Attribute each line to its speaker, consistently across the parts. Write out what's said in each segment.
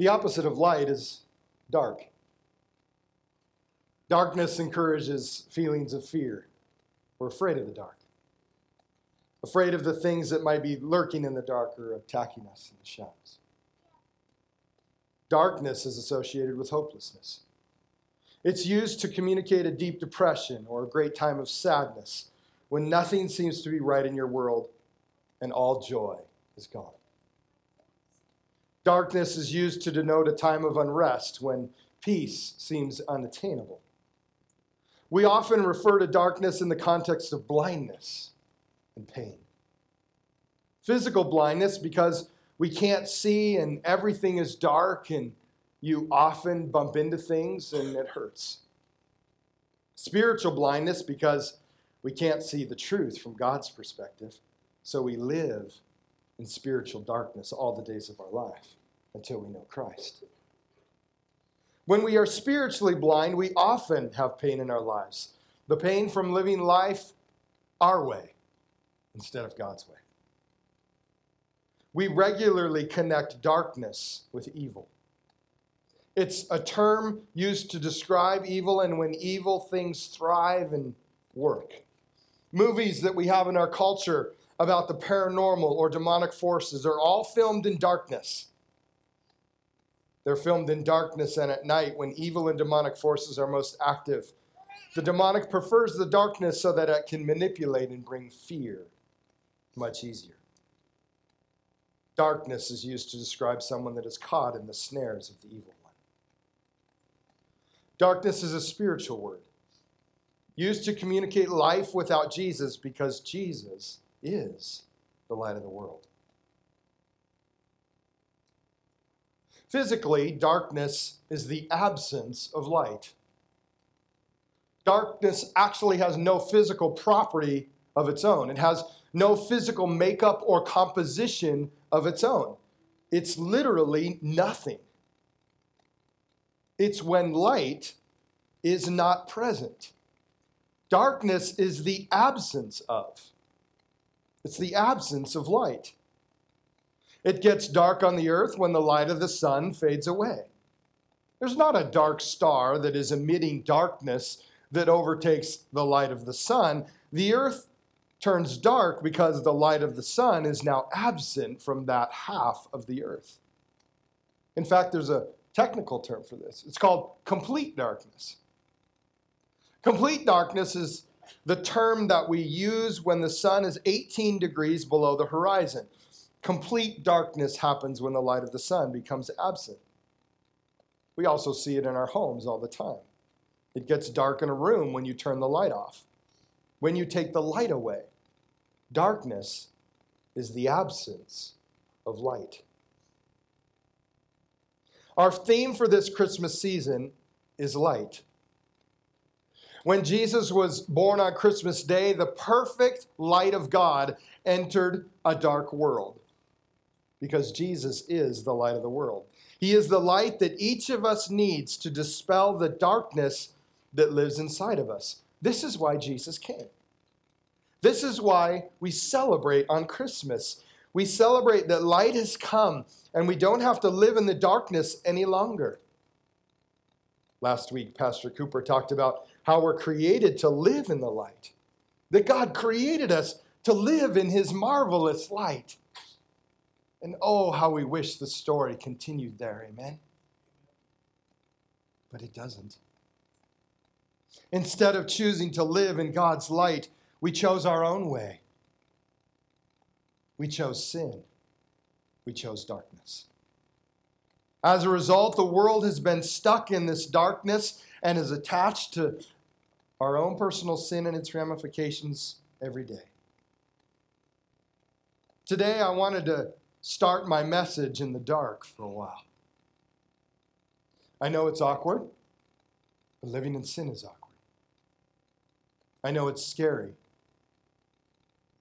Speaker 1: The opposite of light is dark. Darkness encourages feelings of fear. We're afraid of the dark, afraid of the things that might be lurking in the dark or attacking us in the shadows. Darkness is associated with hopelessness. It's used to communicate a deep depression or a great time of sadness when nothing seems to be right in your world and all joy is gone. Darkness is used to denote a time of unrest when peace seems unattainable. We often refer to darkness in the context of blindness and pain. Physical blindness because we can't see and everything is dark and you often bump into things and it hurts. Spiritual blindness because we can't see the truth from God's perspective, so we live in spiritual darkness all the days of our life until we know Christ. When we are spiritually blind, we often have pain in our lives. The pain from living life our way instead of God's way. We regularly connect darkness with evil. It's a term used to describe evil and when evil things thrive and work. Movies that we have in our culture about the paranormal or demonic forces are all filmed in darkness. They're filmed in darkness and at night when evil and demonic forces are most active. The demonic prefers the darkness so that it can manipulate and bring fear much easier. Darkness is used to describe someone that is caught in the snares of the evil one. Darkness is a spiritual word used to communicate life without Jesus because Jesus is the light of the world. Physically, darkness is the absence of light. Darkness actually has no physical property of its own, it has no physical makeup or composition of its own. It's literally nothing. It's when light is not present. Darkness is the absence of. It's the absence of light. It gets dark on the earth when the light of the sun fades away. There's not a dark star that is emitting darkness that overtakes the light of the sun. The earth turns dark because the light of the sun is now absent from that half of the earth. In fact, there's a technical term for this. It's called complete darkness. Complete darkness is the term that we use when the sun is 18 degrees below the horizon. Complete darkness happens when the light of the sun becomes absent. We also see it in our homes all the time. It gets dark in a room when you turn the light off, when you take the light away. Darkness is the absence of light. Our theme for this Christmas season is light. When Jesus was born on Christmas Day, the perfect light of God entered a dark world because Jesus is the light of the world. He is the light that each of us needs to dispel the darkness that lives inside of us. This is why Jesus came. This is why we celebrate on Christmas. We celebrate that light has come and we don't have to live in the darkness any longer. Last week, Pastor Cooper talked about how we're created to live in the light, that God created us to live in His marvelous light. And oh, how we wish the story continued there, amen? But it doesn't. Instead of choosing to live in God's light, we chose our own way. We chose sin. We chose darkness. As a result, the world has been stuck in this darkness and is attached to our own personal sin and its ramifications every day. Today, I wanted to start my message in the dark for a while. I know it's awkward, but living in sin is awkward. I know it's scary,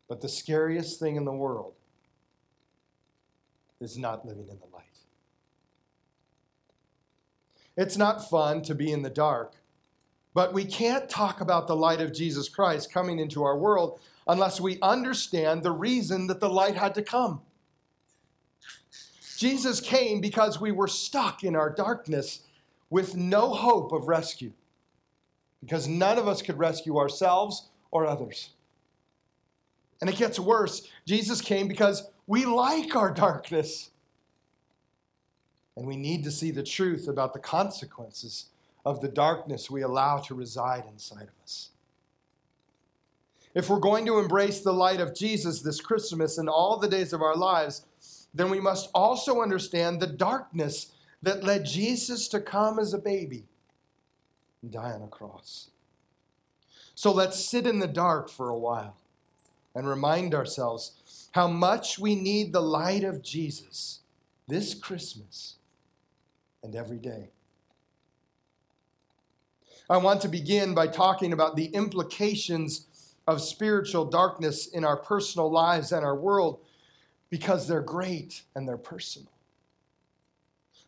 Speaker 1: but the scariest thing in the world is not living in the light. It's not fun to be in the dark, but we can't talk about the light of Jesus Christ coming into our world unless we understand the reason that the light had to come. Jesus came because we were stuck in our darkness with no hope of rescue, because none of us could rescue ourselves or others. And it gets worse. Jesus came because we like our darkness. And we need to see the truth about the consequences of the darkness we allow to reside inside of us. If we're going to embrace the light of Jesus this Christmas and all the days of our lives, then we must also understand the darkness that led Jesus to come as a baby and die on a cross. So let's sit in the dark for a while and remind ourselves how much we need the light of Jesus this Christmas and every day. I want to begin by talking about the implications of spiritual darkness in our personal lives and our world because they're great and they're personal.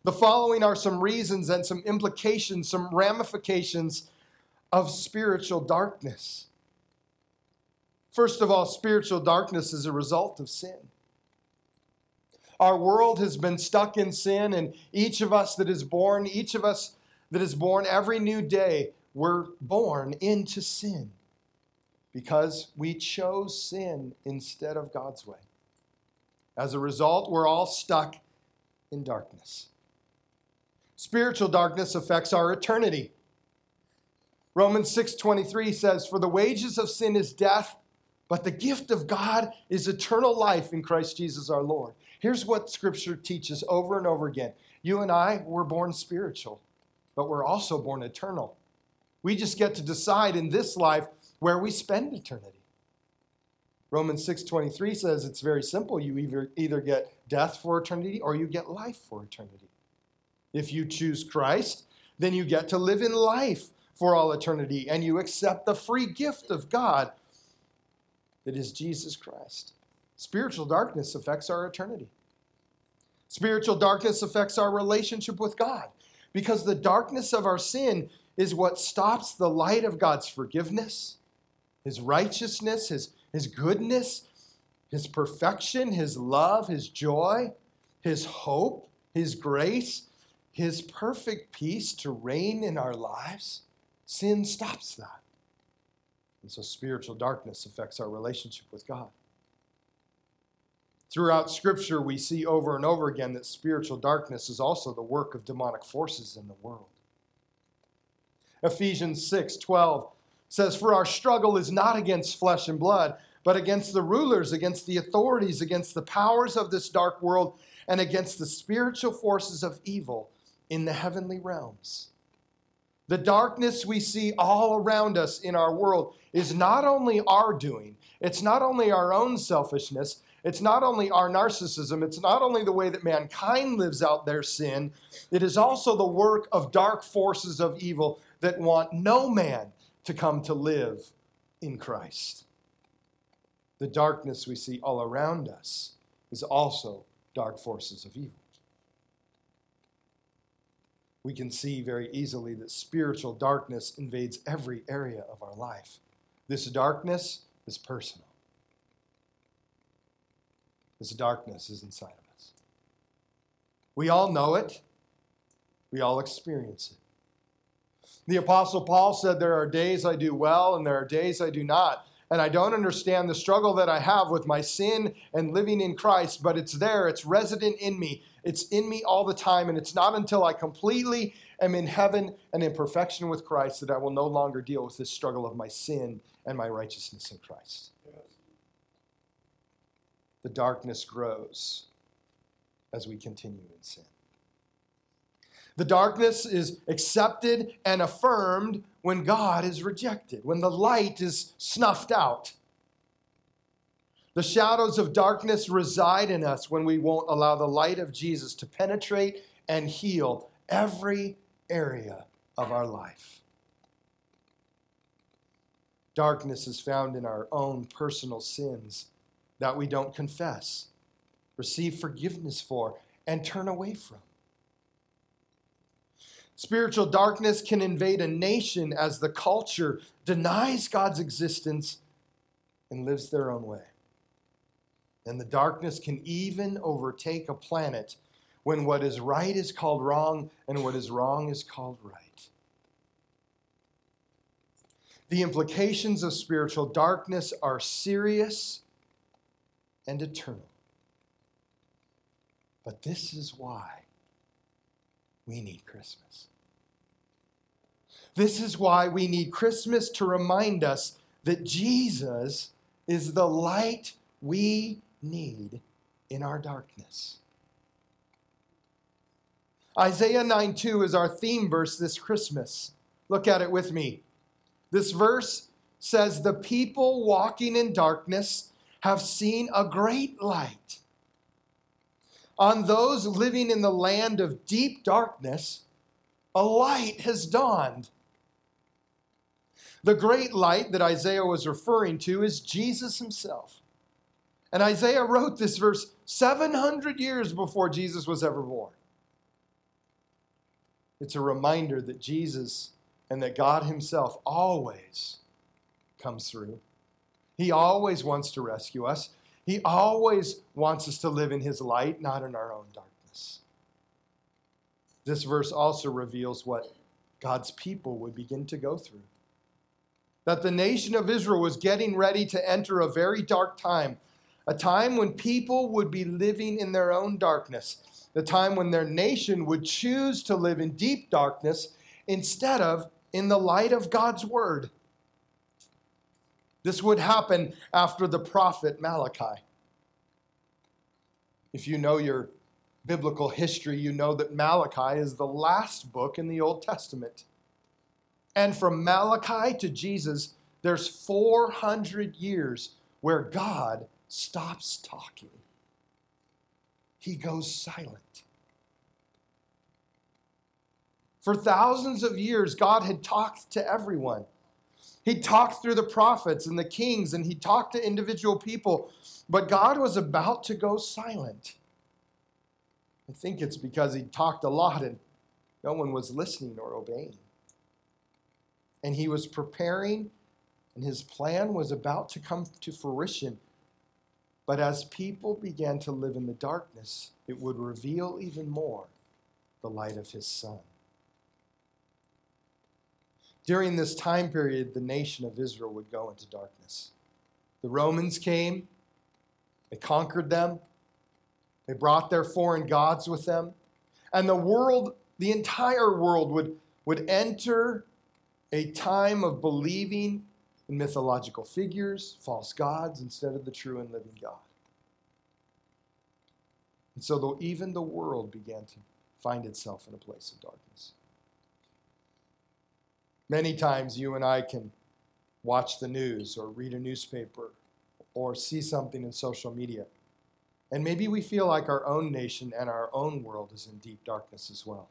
Speaker 1: The following are some reasons and some implications, some ramifications of spiritual darkness. First of all, spiritual darkness is a result of sin. Our world has been stuck in sin, and each of us that is born, each of us that is born every new day, we're born into sin because we chose sin instead of God's way. As a result, we're all stuck in darkness. Spiritual darkness affects our eternity. Romans 6:23 says, "For the wages of sin is death, but the gift of God is eternal life in Christ Jesus our Lord." Here's what scripture teaches over and over again. You and I were born spiritual, but we're also born eternal. We just get to decide in this life where we spend eternity. Romans 6:23 says it's very simple. You either, either get death for eternity or you get life for eternity. If you choose Christ, then you get to live in life for all eternity and you accept the free gift of God that is Jesus Christ. Spiritual darkness affects our eternity. Spiritual darkness affects our relationship with God because the darkness of our sin is what stops the light of God's forgiveness, His righteousness, His his goodness, His perfection, His love, His joy, His hope, His grace, His perfect peace to reign in our lives, sin stops that. And so spiritual darkness affects our relationship with God. Throughout Scripture, we see over and over again that spiritual darkness is also the work of demonic forces in the world. Ephesians 6 12 says, For our struggle is not against flesh and blood, but against the rulers, against the authorities, against the powers of this dark world, and against the spiritual forces of evil in the heavenly realms. The darkness we see all around us in our world is not only our doing, it's not only our own selfishness, it's not only our narcissism, it's not only the way that mankind lives out their sin, it is also the work of dark forces of evil that want no man to come to live in Christ. The darkness we see all around us is also dark forces of evil. We can see very easily that spiritual darkness invades every area of our life. This darkness is personal. This darkness is inside of us. We all know it, we all experience it. The Apostle Paul said, There are days I do well and there are days I do not. And I don't understand the struggle that I have with my sin and living in Christ, but it's there, it's resident in me. It's in me all the time, and it's not until I completely am in heaven and in perfection with Christ that I will no longer deal with this struggle of my sin and my righteousness in Christ. Yes. The darkness grows as we continue in sin. The darkness is accepted and affirmed when God is rejected, when the light is snuffed out. The shadows of darkness reside in us when we won't allow the light of Jesus to penetrate and heal every area of our life. Darkness is found in our own personal sins that we don't confess, receive forgiveness for, and turn away from. Spiritual darkness can invade a nation as the culture denies God's existence and lives their own way. And the darkness can even overtake a planet when what is right is called wrong and what is wrong is called right. The implications of spiritual darkness are serious and eternal. But this is why we need Christmas. This is why we need Christmas to remind us that Jesus is the light we need in our darkness. Isaiah 9 2 is our theme verse this Christmas. Look at it with me. This verse says, The people walking in darkness have seen a great light. On those living in the land of deep darkness, a light has dawned. The great light that Isaiah was referring to is Jesus himself. And Isaiah wrote this verse 700 years before Jesus was ever born. It's a reminder that Jesus and that God Himself always comes through. He always wants to rescue us. He always wants us to live in His light, not in our own darkness. This verse also reveals what God's people would begin to go through. That the nation of Israel was getting ready to enter a very dark time, a time when people would be living in their own darkness, the time when their nation would choose to live in deep darkness instead of in the light of God's word. This would happen after the prophet Malachi. If you know your biblical history, you know that Malachi is the last book in the Old Testament. And from Malachi to Jesus, there's 400 years where God stops talking. He goes silent. For thousands of years, God had talked to everyone. He talked through the prophets and the kings, and he talked to individual people. But God was about to go silent. I think it's because he talked a lot and no one was listening or obeying. And he was preparing, and his plan was about to come to fruition. But as people began to live in the darkness, it would reveal even more the light of his son. During this time period, the nation of Israel would go into darkness. The Romans came, they conquered them, they brought their foreign gods with them, and the world, the entire world, would, would enter a time of believing in mythological figures, false gods, instead of the true and living God. And so, though even the world began to find itself in a place of darkness. Many times you and I can watch the news or read a newspaper or see something in social media. And maybe we feel like our own nation and our own world is in deep darkness as well.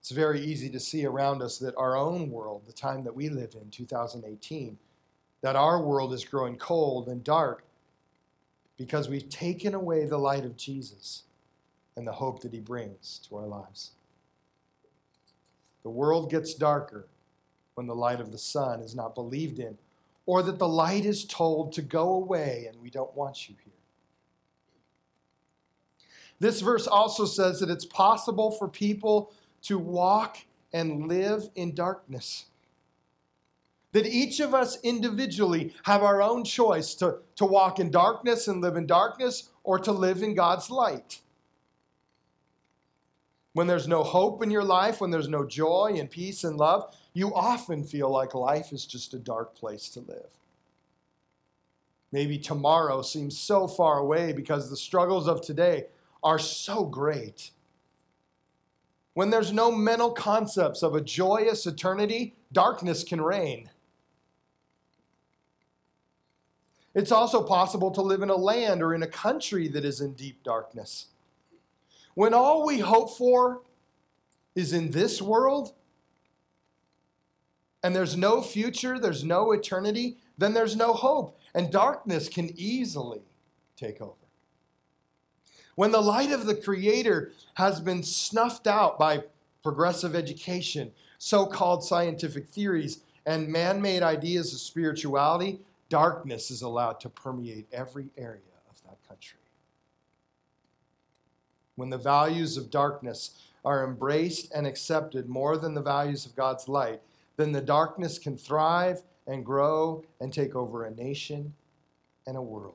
Speaker 1: It's very easy to see around us that our own world, the time that we live in, 2018, that our world is growing cold and dark because we've taken away the light of Jesus and the hope that he brings to our lives. The world gets darker when the light of the sun is not believed in, or that the light is told to go away and we don't want you here. This verse also says that it's possible for people to walk and live in darkness. That each of us individually have our own choice to, to walk in darkness and live in darkness or to live in God's light. When there's no hope in your life, when there's no joy and peace and love, you often feel like life is just a dark place to live. Maybe tomorrow seems so far away because the struggles of today are so great. When there's no mental concepts of a joyous eternity, darkness can reign. It's also possible to live in a land or in a country that is in deep darkness. When all we hope for is in this world, and there's no future, there's no eternity, then there's no hope. And darkness can easily take over. When the light of the Creator has been snuffed out by progressive education, so called scientific theories, and man made ideas of spirituality, darkness is allowed to permeate every area of that country. When the values of darkness are embraced and accepted more than the values of God's light, then the darkness can thrive and grow and take over a nation and a world.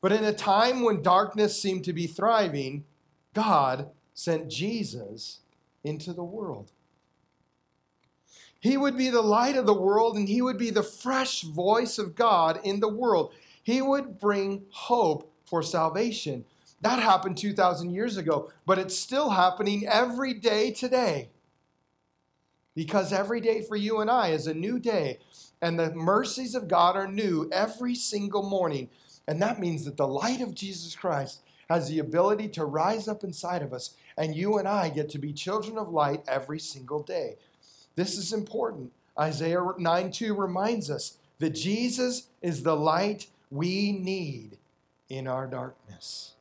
Speaker 1: But in a time when darkness seemed to be thriving, God sent Jesus into the world. He would be the light of the world and he would be the fresh voice of God in the world. He would bring hope for salvation. That happened 2,000 years ago, but it's still happening every day today. Because every day for you and I is a new day, and the mercies of God are new every single morning. And that means that the light of Jesus Christ has the ability to rise up inside of us, and you and I get to be children of light every single day. This is important. Isaiah 9 2 reminds us that Jesus is the light we need in our darkness.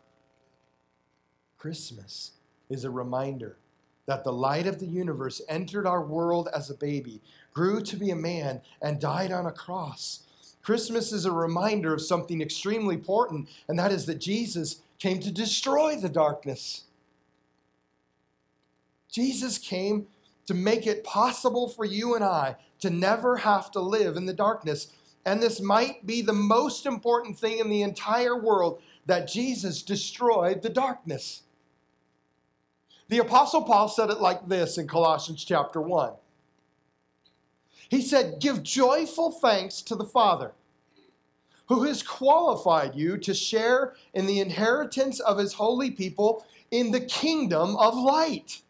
Speaker 1: Christmas is a reminder that the light of the universe entered our world as a baby, grew to be a man, and died on a cross. Christmas is a reminder of something extremely important, and that is that Jesus came to destroy the darkness. Jesus came to make it possible for you and I to never have to live in the darkness. And this might be the most important thing in the entire world that Jesus destroyed the darkness. The Apostle Paul said it like this in Colossians chapter 1. He said, Give joyful thanks to the Father, who has qualified you to share in the inheritance of his holy people in the kingdom of light.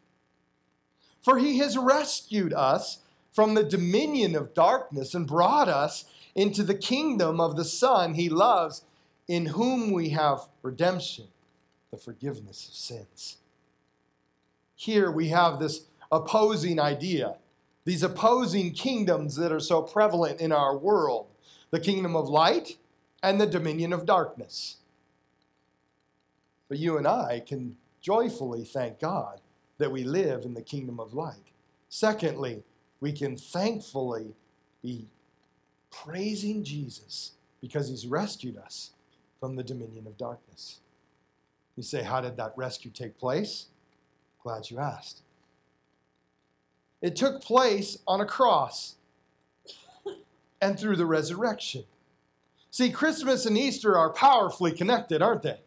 Speaker 1: For he has rescued us from the dominion of darkness and brought us into the kingdom of the Son he loves, in whom we have redemption, the forgiveness of sins. Here we have this opposing idea, these opposing kingdoms that are so prevalent in our world the kingdom of light and the dominion of darkness. But you and I can joyfully thank God that we live in the kingdom of light. Secondly, we can thankfully be praising Jesus because he's rescued us from the dominion of darkness. You say, How did that rescue take place? Glad you asked. It took place on a cross and through the resurrection. See, Christmas and Easter are powerfully connected, aren't they?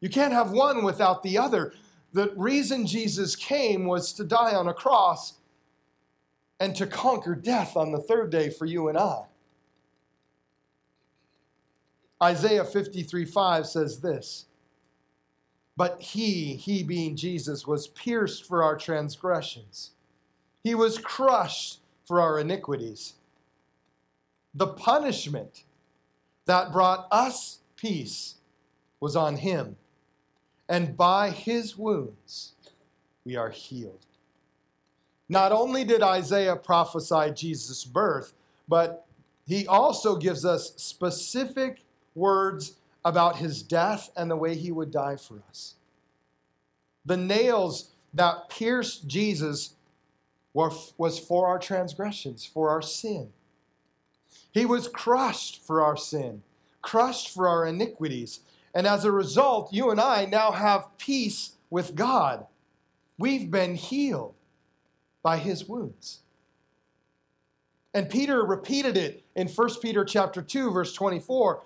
Speaker 1: You can't have one without the other. The reason Jesus came was to die on a cross and to conquer death on the third day for you and I. Isaiah 53 5 says this But he, he being Jesus, was pierced for our transgressions, he was crushed for our iniquities. The punishment that brought us peace was on him and by his wounds we are healed. Not only did Isaiah prophesy Jesus' birth, but he also gives us specific words about his death and the way he would die for us. The nails that pierced Jesus were, was for our transgressions, for our sin. He was crushed for our sin, crushed for our iniquities. And as a result, you and I now have peace with God. We've been healed by his wounds. And Peter repeated it in 1 Peter chapter 2 verse 24.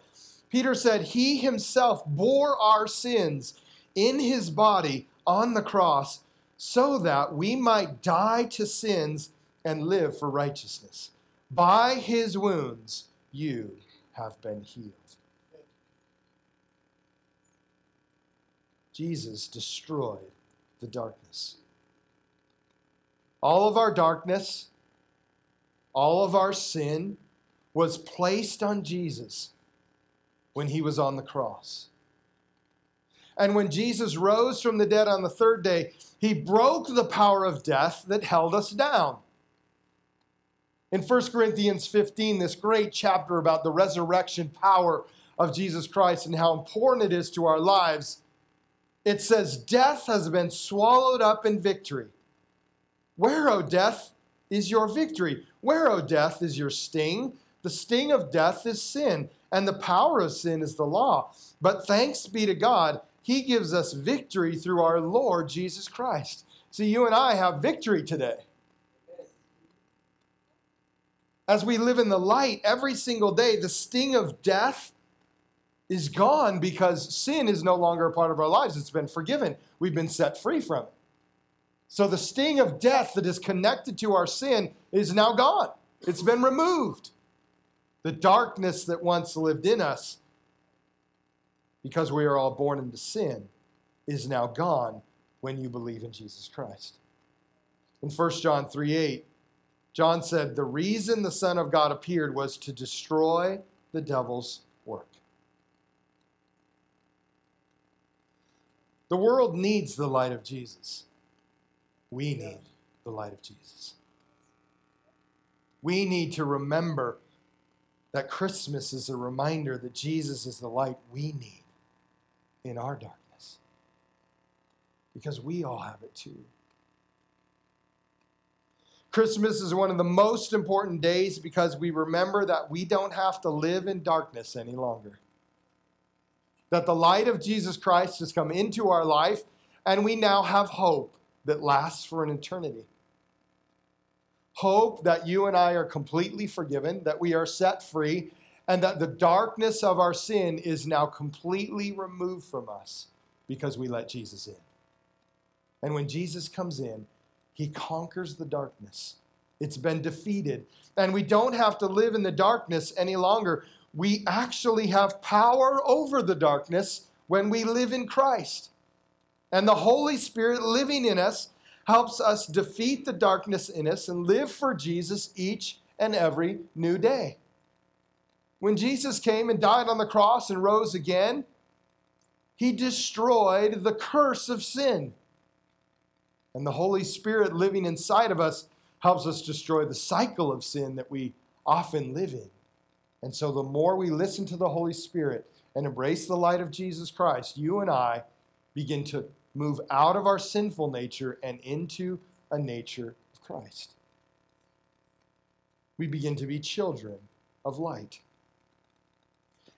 Speaker 1: Peter said, "He himself bore our sins in his body on the cross so that we might die to sins and live for righteousness. By his wounds you have been healed." Jesus destroyed the darkness. All of our darkness, all of our sin was placed on Jesus when he was on the cross. And when Jesus rose from the dead on the third day, he broke the power of death that held us down. In 1 Corinthians 15, this great chapter about the resurrection power of Jesus Christ and how important it is to our lives, it says, Death has been swallowed up in victory. Where, O death, is your victory? Where, O death, is your sting? The sting of death is sin, and the power of sin is the law. But thanks be to God, He gives us victory through our Lord Jesus Christ. See, you and I have victory today. As we live in the light every single day, the sting of death is gone because sin is no longer a part of our lives. It's been forgiven, we've been set free from it. So the sting of death that is connected to our sin is now gone, it's been removed. The darkness that once lived in us, because we are all born into sin, is now gone when you believe in Jesus Christ. In 1 John 3 8, John said, The reason the Son of God appeared was to destroy the devil's work. The world needs the light of Jesus. We need the light of Jesus. We need to remember that Christmas is a reminder that Jesus is the light we need in our darkness. Because we all have it too. Christmas is one of the most important days because we remember that we don't have to live in darkness any longer. That the light of Jesus Christ has come into our life, and we now have hope that lasts for an eternity hope that you and I are completely forgiven, that we are set free, and that the darkness of our sin is now completely removed from us because we let Jesus in. And when Jesus comes in, he conquers the darkness. It's been defeated. And we don't have to live in the darkness any longer. We actually have power over the darkness when we live in Christ. And the Holy Spirit living in us helps us defeat the darkness in us and live for Jesus each and every new day. When Jesus came and died on the cross and rose again, he destroyed the curse of sin. And the Holy Spirit living inside of us helps us destroy the cycle of sin that we often live in. And so, the more we listen to the Holy Spirit and embrace the light of Jesus Christ, you and I begin to move out of our sinful nature and into a nature of Christ. We begin to be children of light.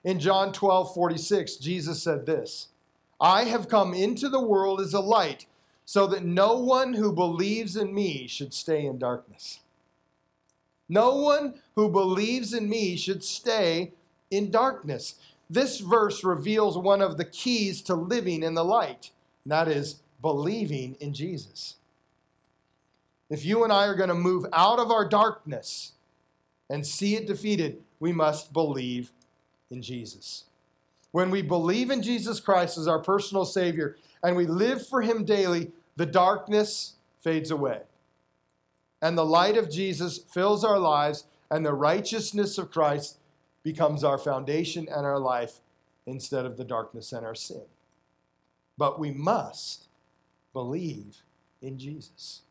Speaker 1: In John 12 46, Jesus said this I have come into the world as a light, so that no one who believes in me should stay in darkness. No one who believes in me should stay in darkness. This verse reveals one of the keys to living in the light and that is believing in Jesus. If you and I are going to move out of our darkness and see it defeated, we must believe in Jesus. When we believe in Jesus Christ as our personal Savior and we live for Him daily, the darkness fades away. And the light of Jesus fills our lives, and the righteousness of Christ becomes our foundation and our life instead of the darkness and our sin. But we must believe in Jesus.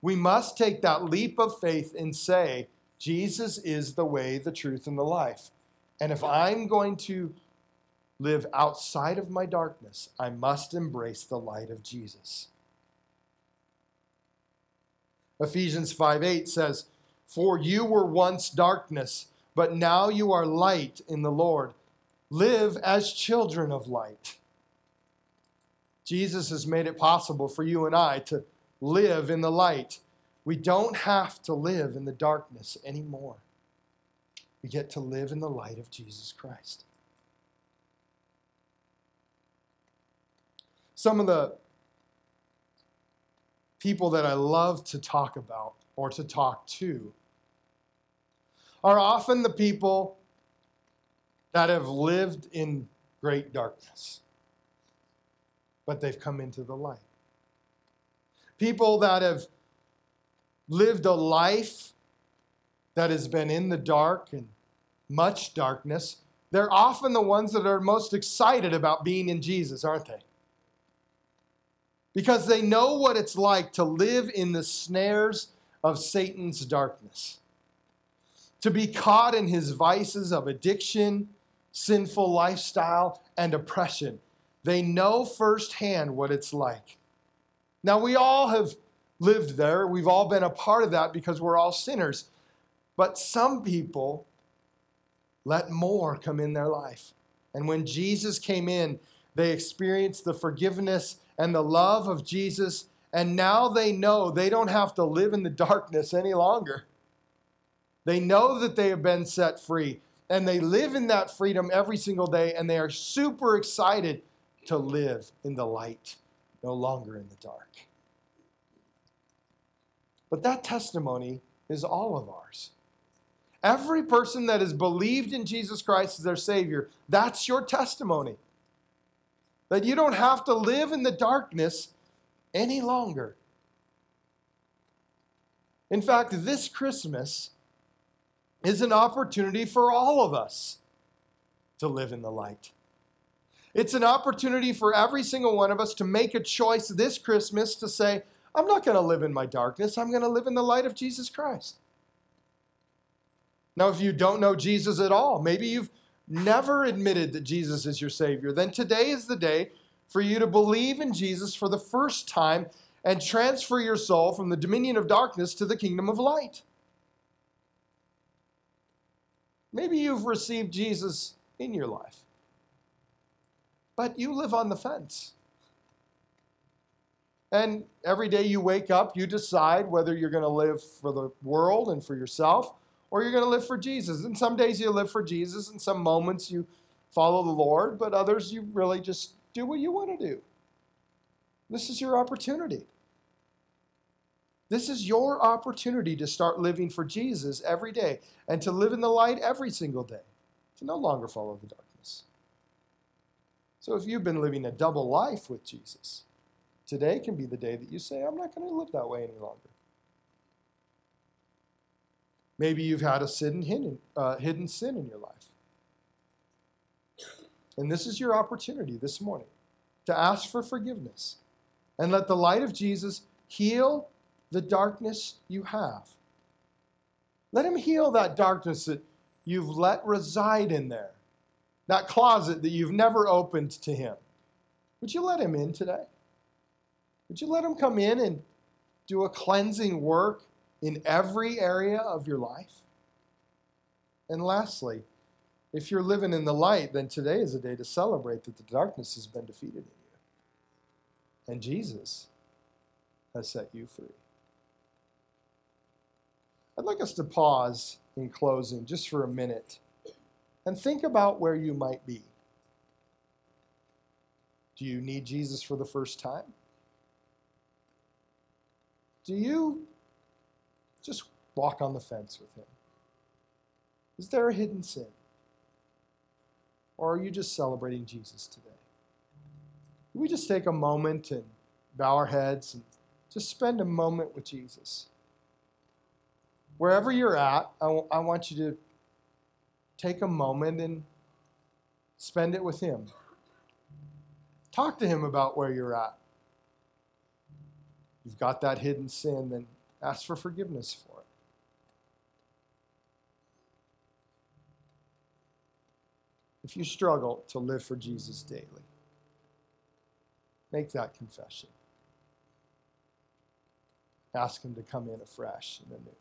Speaker 1: We must take that leap of faith and say, Jesus is the way, the truth, and the life. And if I'm going to live outside of my darkness, I must embrace the light of Jesus. Ephesians 5 8 says, For you were once darkness, but now you are light in the Lord. Live as children of light. Jesus has made it possible for you and I to live in the light. We don't have to live in the darkness anymore. We get to live in the light of Jesus Christ. Some of the people that I love to talk about or to talk to are often the people that have lived in great darkness but they've come into the light. People that have lived a life that has been in the dark and much darkness, they're often the ones that are most excited about being in Jesus, aren't they? Because they know what it's like to live in the snares of Satan's darkness, to be caught in his vices of addiction, sinful lifestyle, and oppression. They know firsthand what it's like. Now, we all have lived there. We've all been a part of that because we're all sinners. But some people let more come in their life. And when Jesus came in, they experienced the forgiveness and the love of Jesus. And now they know they don't have to live in the darkness any longer. They know that they have been set free. And they live in that freedom every single day. And they are super excited to live in the light, no longer in the dark. But that testimony is all of ours. Every person that has believed in Jesus Christ as their Savior, that's your testimony. That you don't have to live in the darkness any longer. In fact, this Christmas is an opportunity for all of us to live in the light. It's an opportunity for every single one of us to make a choice this Christmas to say, I'm not going to live in my darkness. I'm going to live in the light of Jesus Christ. Now, if you don't know Jesus at all, maybe you've never admitted that Jesus is your Savior, then today is the day for you to believe in Jesus for the first time and transfer your soul from the dominion of darkness to the kingdom of light. Maybe you've received Jesus in your life, but you live on the fence. And every day you wake up, you decide whether you're going to live for the world and for yourself or you're going to live for Jesus. And some days you live for Jesus, and some moments you follow the Lord, but others you really just do what you want to do. This is your opportunity. This is your opportunity to start living for Jesus every day and to live in the light every single day, to no longer follow the darkness. So if you've been living a double life with Jesus, Today can be the day that you say, I'm not going to live that way any longer. Maybe you've had a sin hidden, uh, hidden sin in your life. And this is your opportunity this morning to ask for forgiveness and let the light of Jesus heal the darkness you have. Let him heal that darkness that you've let reside in there, that closet that you've never opened to him. Would you let him in today? Would you let Him come in and do a cleansing work in every area of your life? And lastly, if you're living in the light, then today is a day to celebrate that the darkness has been defeated in you. And Jesus has set you free. I'd like us to pause in closing just for a minute and think about where you might be. Do you need Jesus for the first time? Do you just walk on the fence with him? Is there a hidden sin? Or are you just celebrating Jesus today? Can we just take a moment and bow our heads and just spend a moment with Jesus? Wherever you're at, I, w- I want you to take a moment and spend it with Him. Talk to Him about where you're at you've got that hidden sin, then ask for forgiveness for it. If you struggle to live for Jesus daily, make that confession. Ask Him to come in afresh and anew.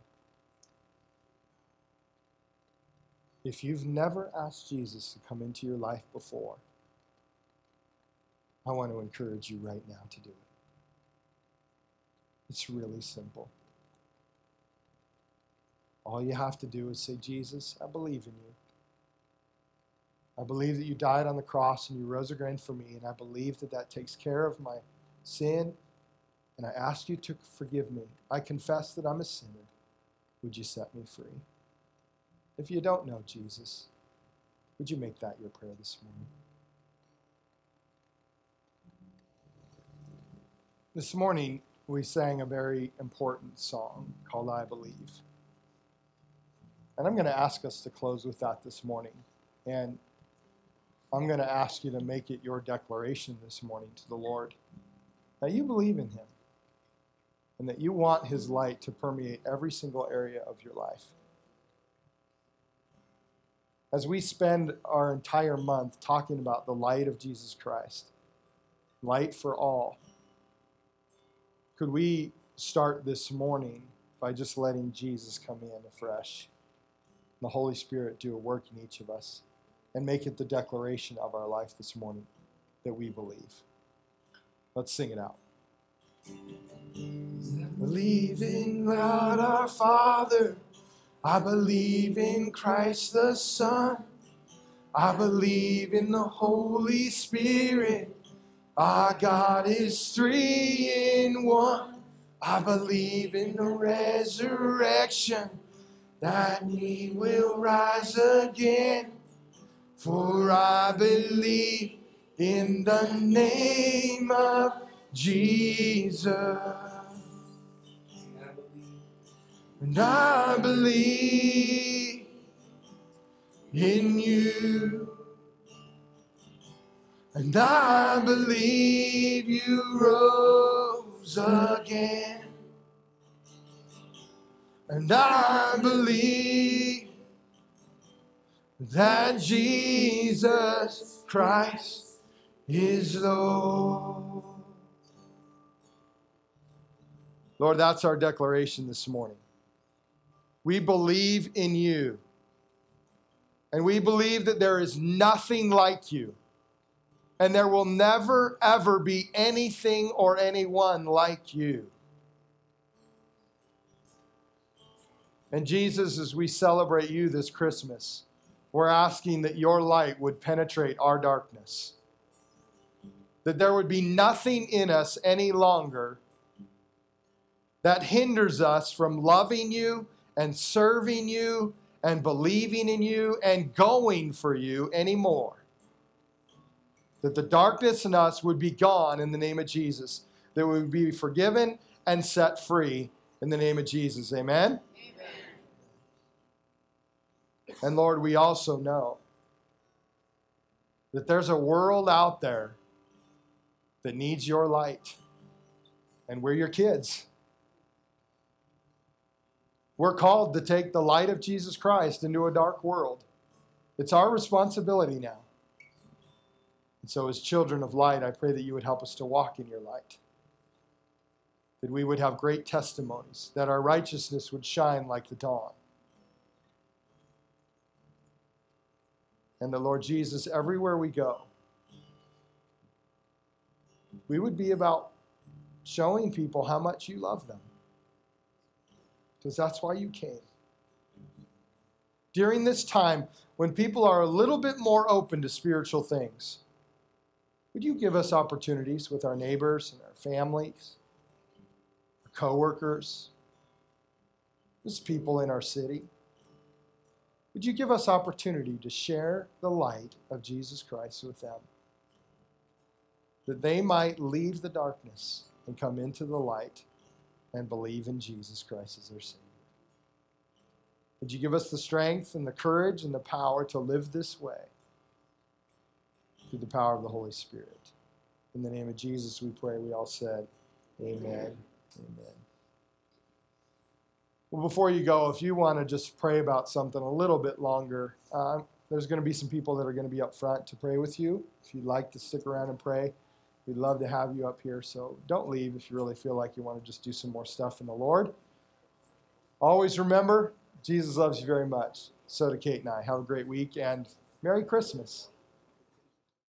Speaker 1: If you've never asked Jesus to come into your life before, I want to encourage you right now to do it. It's really simple. All you have to do is say, Jesus, I believe in you. I believe that you died on the cross and you rose again for me, and I believe that that takes care of my sin, and I ask you to forgive me. I confess that I'm a sinner. Would you set me free? If you don't know Jesus, would you make that your prayer this morning? This morning, we sang a very important song called I Believe. And I'm going to ask us to close with that this morning. And I'm going to ask you to make it your declaration this morning to the Lord that you believe in Him and that you want His light to permeate every single area of your life. As we spend our entire month talking about the light of Jesus Christ, light for all, could we start this morning by just letting Jesus come in afresh the Holy Spirit do a work in each of us and make it the declaration of our life this morning that we believe. Let's sing it out. Believing in God our Father. I believe in Christ the Son. I believe in the Holy Spirit. Our God is three in one. I believe in the resurrection that we will rise again. For I believe in the name of Jesus. And I believe in you. And I believe you rose again. And I believe that Jesus Christ is Lord. Lord, that's our declaration this morning. We believe in you. And we believe that there is nothing like you. And there will never, ever be anything or anyone like you. And Jesus, as we celebrate you this Christmas, we're asking that your light would penetrate our darkness. That there would be nothing in us any longer that hinders us from loving you and serving you and believing in you and going for you anymore. That the darkness in us would be gone in the name of Jesus. That we would be forgiven and set free in the name of Jesus. Amen? Amen. And Lord, we also know that there's a world out there that needs your light. And we're your kids. We're called to take the light of Jesus Christ into a dark world. It's our responsibility now. And so, as children of light, I pray that you would help us to walk in your light. That we would have great testimonies, that our righteousness would shine like the dawn. And the Lord Jesus, everywhere we go, we would be about showing people how much you love them because that's why you came. During this time, when people are a little bit more open to spiritual things, would you give us opportunities with our neighbors and our families, our coworkers, just people in our city? Would you give us opportunity to share the light of Jesus Christ with them? That they might leave the darkness and come into the light and believe in Jesus Christ as their Savior. Would you give us the strength and the courage and the power to live this way through the power of the Holy Spirit? In the name of Jesus, we pray. We all said, Amen. Amen. Amen. Well, before you go, if you want to just pray about something a little bit longer, uh, there's going to be some people that are going to be up front to pray with you. If you'd like to stick around and pray, We'd love to have you up here, so don't leave if you really feel like you want to just do some more stuff in the Lord. Always remember, Jesus loves you very much. So do Kate and I. Have a great week and Merry Christmas.